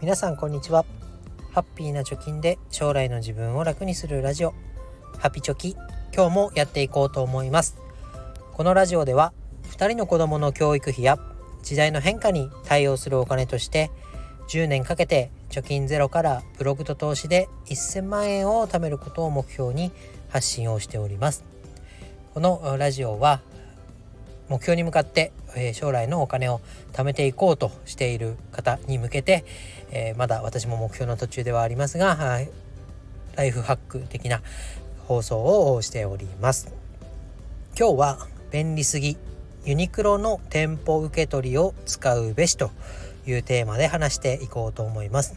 皆さんこんにちは。ハッピーな貯金で将来の自分を楽にするラジオ。ハピチョキ今日もやっていこうと思います。このラジオでは2人の子供の教育費や時代の変化に対応するお金として10年かけて貯金ゼロからブログと投資で1000万円を貯めることを目標に発信をしております。このラジオは目標に向かって、え将来のお金を貯めていこうとしている方に向けて、え、まだ私も目標の途中ではありますが、ライフハック的な放送をしております。今日は便利すぎユニクロの店舗受け取りを使うべしというテーマで話していこうと思います。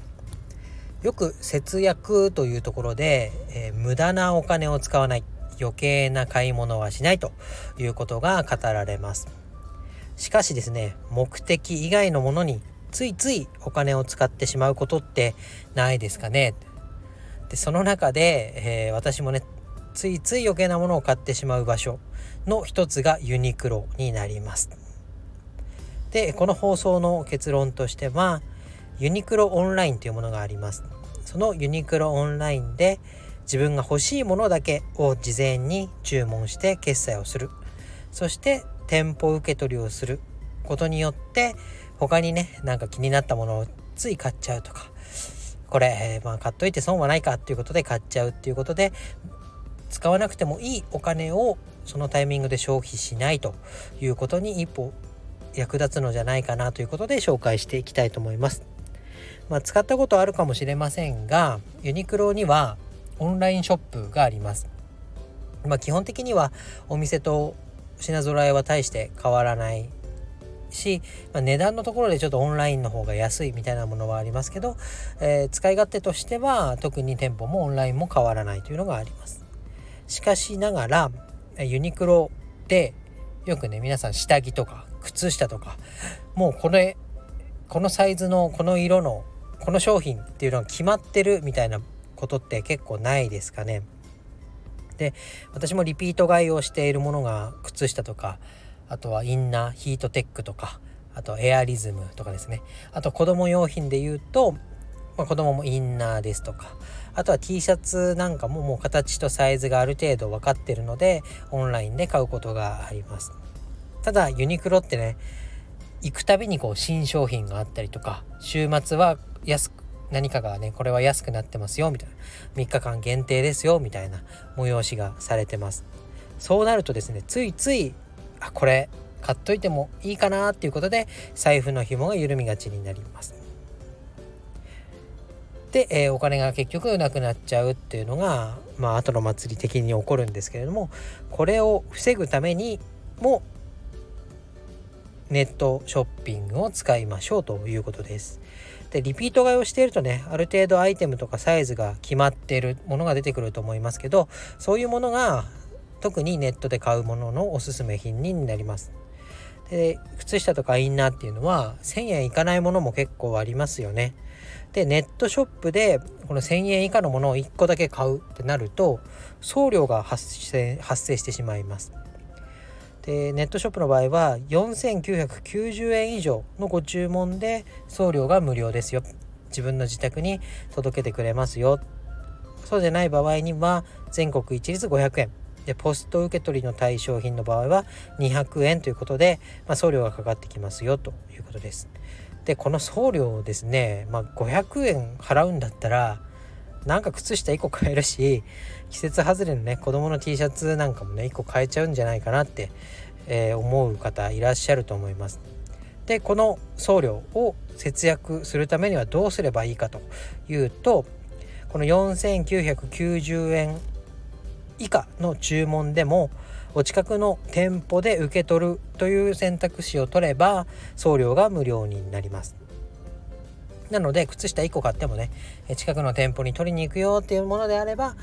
よく節約というところで、え、無駄なお金を使わない。余計な買い物はしないということが語られます。しかしですね目的以外のものについついお金を使ってしまうことってないですかね。でその中で、えー、私もねついつい余計なものを買ってしまう場所の一つがユニクロになります。でこの放送の結論としてはユニクロオンラインというものがあります。そのユニクロオンラインで自分が欲しいものだけを事前に注文して決済をする。そして店舗受け取りをする。ことによって他にねなんか気になったものをつい買っちゃうとか。これ、え、まあ買っといて損はないかっていうことで買っちゃうっていうことで使わなくてもいいお金をそのタイミングで消費しないということに一歩役立つのじゃないかなということで紹介していきたいと思います。まあ、使ったことあるかもしれませんがユニクロにはオンラインショップがあります。まあ、基本的にはお店と品揃えは大して変わらないし、まあ、値段のところでちょっとオンラインの方が安いみたいなものはありますけど、えー、使い勝手としては特に店舗もオンラインも変わらないというのがあります。しかしながらユニクロでよくね皆さん下着とか靴下とかもうこれこのサイズのこの色のこの商品っていうのが決まってるみたいなことって結構ないですかね。で私もリピート買いをしているものが靴下とかあとはインナーヒートテックとかあとエアリズムとかですねあと子供用品で言うと、まあ、子供もインナーですとかあとは T シャツなんかももう形とサイズがある程度分かってるのでオンラインで買うことがありますただユニクロってね行くたびにこう新商品があったりとか週末は安く何かがねこれは安くなってますよみたいな。3日間限定ですよみたいな催しがされてます。そうなるとですねついついあこれ買っといてもいいかなっていうことで財布の紐が緩みがちになります。で、えー、お金が結局なくなっちゃうっていうのがまあ後の祭り的に起こるんですけれどもこれを防ぐためにもネットショッピングを使いましょうということです。でリピート買いをしているとねある程度アイテムとかサイズが決まっているものが出てくると思いますけどそういうものが特にネットで買うもののおすすめ品になります。で靴下とかインナーっていうのは1000円いかないものも結構ありますよね。でネットショップでこの1000円以下のものを1個だけ買うってなると送料が発生発生してしまいます。でネットショップの場合は4990円以上のご注文で送料が無料ですよ。自分の自宅に届けてくれますよ。そうじゃない場合には全国一律500円。でポスト受け取りの対象品の場合は200円ということで、まあ、送料がかかってきますよということです。でこの送料をですね、まあ、500円払うんだったらなんか靴下1個買えるし季節外れのね子供の T シャツなんかもね1個買えちゃうんじゃないかなって、えー、思う方いらっしゃると思います。でこの送料を節約するためにはどうすればいいかというとこの4990円以下の注文でもお近くの店舗で受け取るという選択肢を取れば送料が無料になります。なので靴下1個買ってもね近くの店舗に取りに行くよっていうものであれば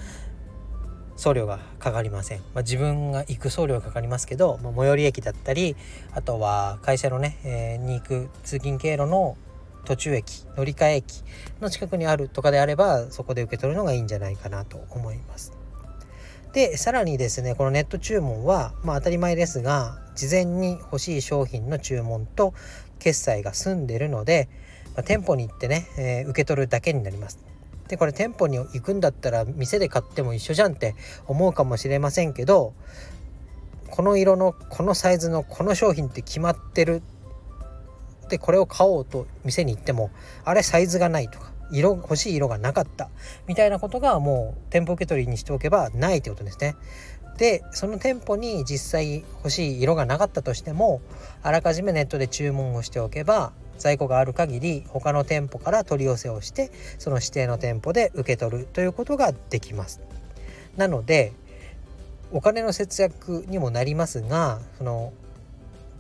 送料がかかりません、まあ、自分が行く送料がかかりますけど、まあ、最寄り駅だったりあとは会社のね、えー、に行く通勤経路の途中駅乗り換え駅の近くにあるとかであればそこで受け取るのがいいんじゃないかなと思います。でさらにですねこのネット注文はまあ当たり前ですが事前に欲しい商品の注文と決済が済んでるのでまあ、店舗に行ってね、えー、受け取るだけになりますでこれ店舗に行くんだったら店で買っても一緒じゃんって思うかもしれませんけどこの色のこのサイズのこの商品って決まってるでこれを買おうと店に行ってもあれサイズがないとか色欲しい色がなかったみたいなことがもう店舗受け取りにしておけばないってことですね。でその店舗に実際欲しい色がなかったとしてもあらかじめネットで注文をしておけば在庫がある限り他の店舗から取り寄せをしてその指定の店舗で受け取るということができます。なのでお金の節約にもなりますがその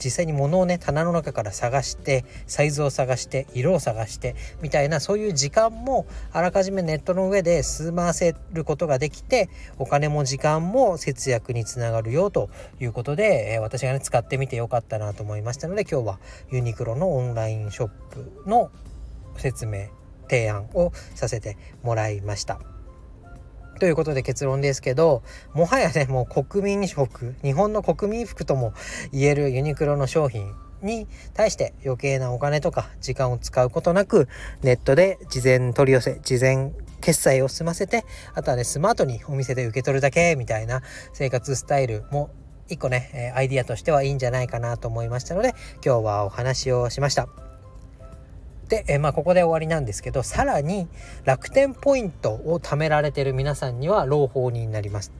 実際に物をね棚の中から探してサイズを探して色を探してみたいなそういう時間もあらかじめネットの上で済ませることができてお金も時間も節約につながるよということで、えー、私がね使ってみてよかったなと思いましたので今日はユニクロのオンラインショップの説明提案をさせてもらいました。ということで結論ですけどもはやねもう国民服日本の国民服とも言えるユニクロの商品に対して余計なお金とか時間を使うことなくネットで事前取り寄せ事前決済を済ませてあとはねスマートにお店で受け取るだけみたいな生活スタイルも一個ねアイディアとしてはいいんじゃないかなと思いましたので今日はお話をしました。で、えまあ、ここで終わりなんですけどさらに楽天ポイントを貯められてる皆さんには朗報になります。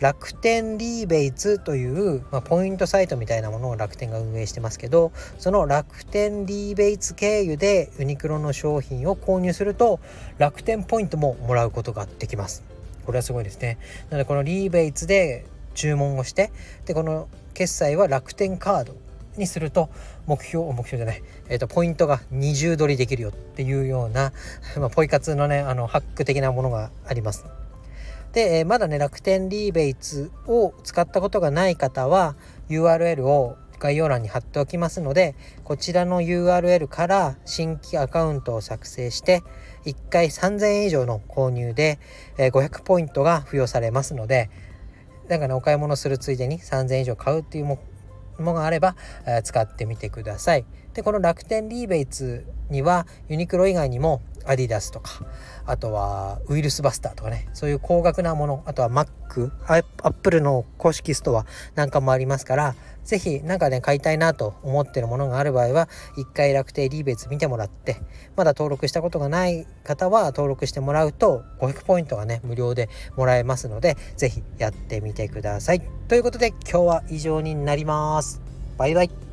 楽天リーベイツという、まあ、ポイントサイトみたいなものを楽天が運営してますけどその楽天リーベイツ経由でユニクロの商品を購入すると楽天ポイントももらうことができますこれはすごいですねなのでこのリーベイツで注文をしてでこの決済は楽天カードにすると目標目標じゃない、えーと、ポイントが二重取りできるよっていうような、まあ、ポイ活のねあのハック的なものがあります。で、えー、まだね楽天リーベイツを使ったことがない方は URL を概要欄に貼っておきますのでこちらの URL から新規アカウントを作成して1回3000円以上の購入でえ500ポイントが付与されますのでなんかねお買い物するついでに3000円以上買うっていうものがあれば、え使ってみてください。でこの楽天リーベイツにはユニクロ以外にもアディダスとかあとはウイルスバスターとかねそういう高額なものあとは Mac アップルの公式ストアなんかもありますから是非何かね買いたいなと思ってるものがある場合は一回楽天リーベツ見てもらってまだ登録したことがない方は登録してもらうと500ポイントがね無料でもらえますので是非やってみてください。ということで今日は以上になります。バイバイ。